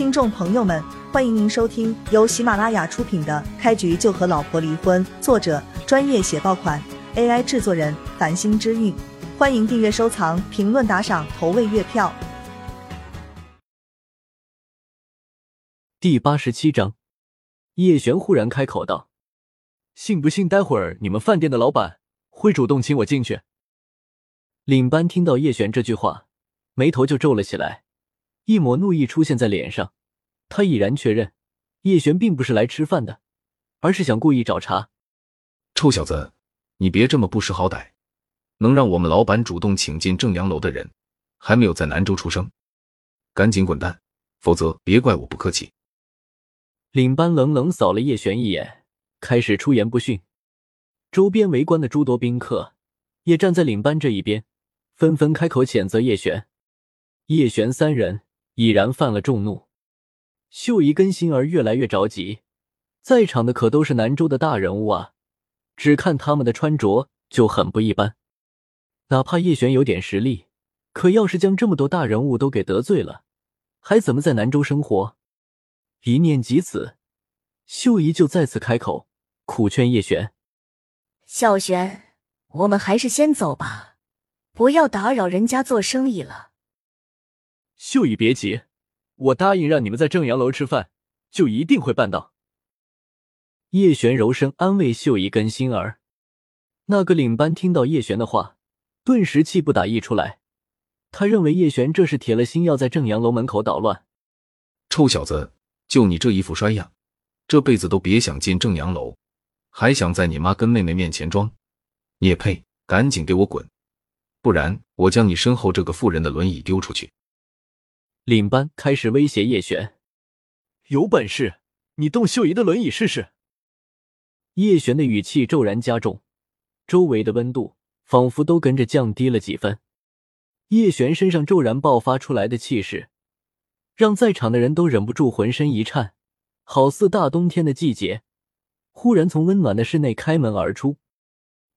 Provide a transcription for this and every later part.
听众朋友们，欢迎您收听由喜马拉雅出品的《开局就和老婆离婚》，作者专业写爆款，AI 制作人繁星之韵。欢迎订阅、收藏、评论、打赏、投喂月票。第八十七章，叶璇忽然开口道：“信不信待会儿你们饭店的老板会主动请我进去？”领班听到叶璇这句话，眉头就皱了起来。一抹怒意出现在脸上，他已然确认叶璇并不是来吃饭的，而是想故意找茬。臭小子，你别这么不识好歹！能让我们老板主动请进正阳楼的人，还没有在南州出生，赶紧滚蛋，否则别怪我不客气。领班冷冷扫了叶璇一眼，开始出言不逊。周边围观的诸多宾客也站在领班这一边，纷纷开口谴责叶璇。叶璇三人。已然犯了众怒，秀姨跟心儿越来越着急。在场的可都是南州的大人物啊，只看他们的穿着就很不一般。哪怕叶璇有点实力，可要是将这么多大人物都给得罪了，还怎么在南州生活？一念及此，秀姨就再次开口苦劝叶璇：“小璇，我们还是先走吧，不要打扰人家做生意了。”秀姨，别急，我答应让你们在正阳楼吃饭，就一定会办到。叶璇柔声安慰秀姨跟心儿。那个领班听到叶璇的话，顿时气不打一处来。他认为叶璇这是铁了心要在正阳楼门口捣乱。臭小子，就你这一副衰样，这辈子都别想进正阳楼，还想在你妈跟妹妹面前装，你也配？赶紧给我滚，不然我将你身后这个妇人的轮椅丢出去。领班开始威胁叶璇：“有本事你动秀姨的轮椅试试！”叶璇的语气骤然加重，周围的温度仿佛都跟着降低了几分。叶璇身上骤然爆发出来的气势，让在场的人都忍不住浑身一颤，好似大冬天的季节，忽然从温暖的室内开门而出。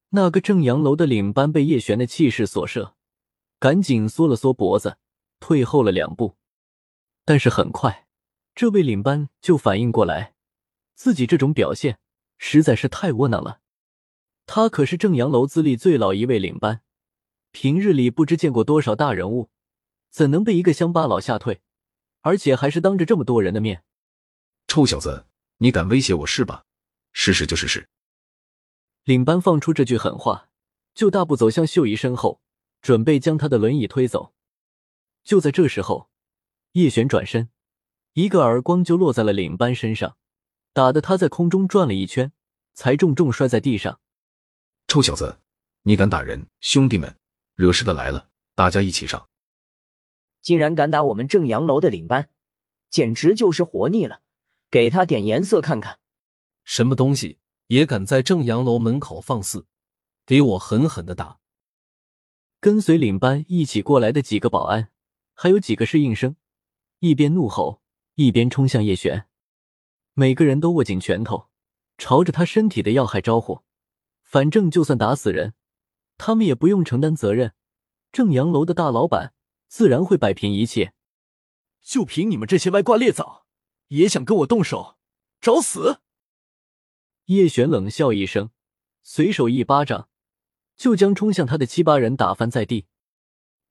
那个正阳楼的领班被叶璇的气势所慑，赶紧缩了缩脖子，退后了两步。但是很快，这位领班就反应过来，自己这种表现实在是太窝囊了。他可是正阳楼资历最老一位领班，平日里不知见过多少大人物，怎能被一个乡巴佬吓退？而且还是当着这么多人的面！臭小子，你敢威胁我是吧？试试就试试！领班放出这句狠话，就大步走向秀姨身后，准备将她的轮椅推走。就在这时候。叶璇转身，一个耳光就落在了领班身上，打得他在空中转了一圈，才重重摔在地上。臭小子，你敢打人！兄弟们，惹事的来了，大家一起上！竟然敢打我们正阳楼的领班，简直就是活腻了！给他点颜色看看！什么东西也敢在正阳楼门口放肆！给我狠狠的打！跟随领班一起过来的几个保安，还有几个侍应生。一边怒吼，一边冲向叶璇，每个人都握紧拳头，朝着他身体的要害招呼。反正就算打死人，他们也不用承担责任。正阳楼的大老板自然会摆平一切。就凭你们这些歪瓜裂枣，也想跟我动手，找死！叶璇冷笑一声，随手一巴掌，就将冲向他的七八人打翻在地，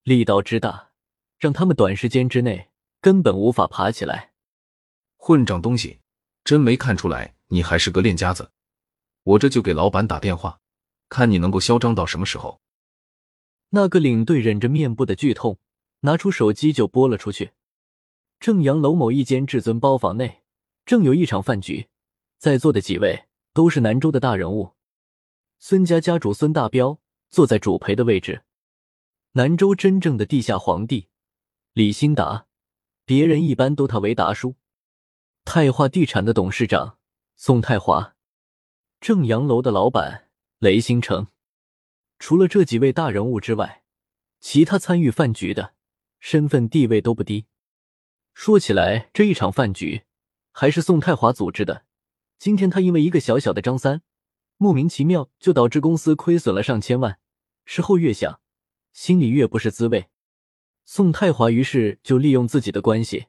力道之大，让他们短时间之内。根本无法爬起来，混账东西！真没看出来你还是个练家子。我这就给老板打电话，看你能够嚣张到什么时候。那个领队忍着面部的剧痛，拿出手机就拨了出去。正阳楼某一间至尊包房内，正有一场饭局，在座的几位都是南州的大人物。孙家家主孙大彪坐在主陪的位置，南州真正的地下皇帝李兴达。别人一般都他为达叔，泰华地产的董事长宋泰华，正阳楼的老板雷星成。除了这几位大人物之外，其他参与饭局的身份地位都不低。说起来，这一场饭局还是宋泰华组织的。今天他因为一个小小的张三，莫名其妙就导致公司亏损了上千万。事后越想，心里越不是滋味。宋太华于是就利用自己的关系，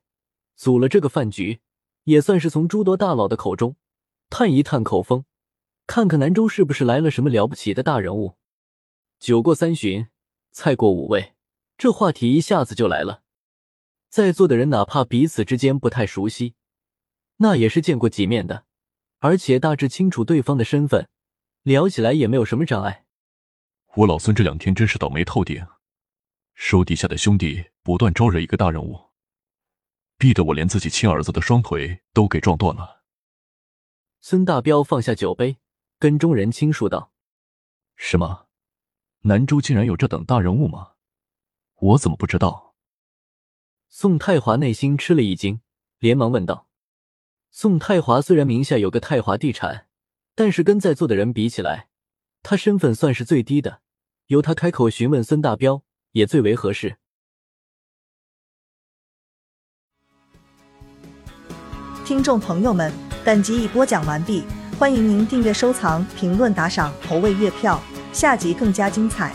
组了这个饭局，也算是从诸多大佬的口中探一探口风，看看南州是不是来了什么了不起的大人物。酒过三巡，菜过五味，这话题一下子就来了。在座的人哪怕彼此之间不太熟悉，那也是见过几面的，而且大致清楚对方的身份，聊起来也没有什么障碍。我老孙这两天真是倒霉透顶，手底下的兄弟不断招惹一个大人物，逼得我连自己亲儿子的双腿都给撞断了。孙大彪放下酒杯，跟众人倾诉道：“什么？南州竟然有这等大人物吗？我怎么不知道？”宋太华内心吃了一惊，连忙问道：“宋太华虽然名下有个太华地产，但是跟在座的人比起来，他身份算是最低的。由他开口询问孙大彪，也最为合适。”听众朋友们，本集已播讲完毕，欢迎您订阅、收藏、评论、打赏、投喂月票，下集更加精彩。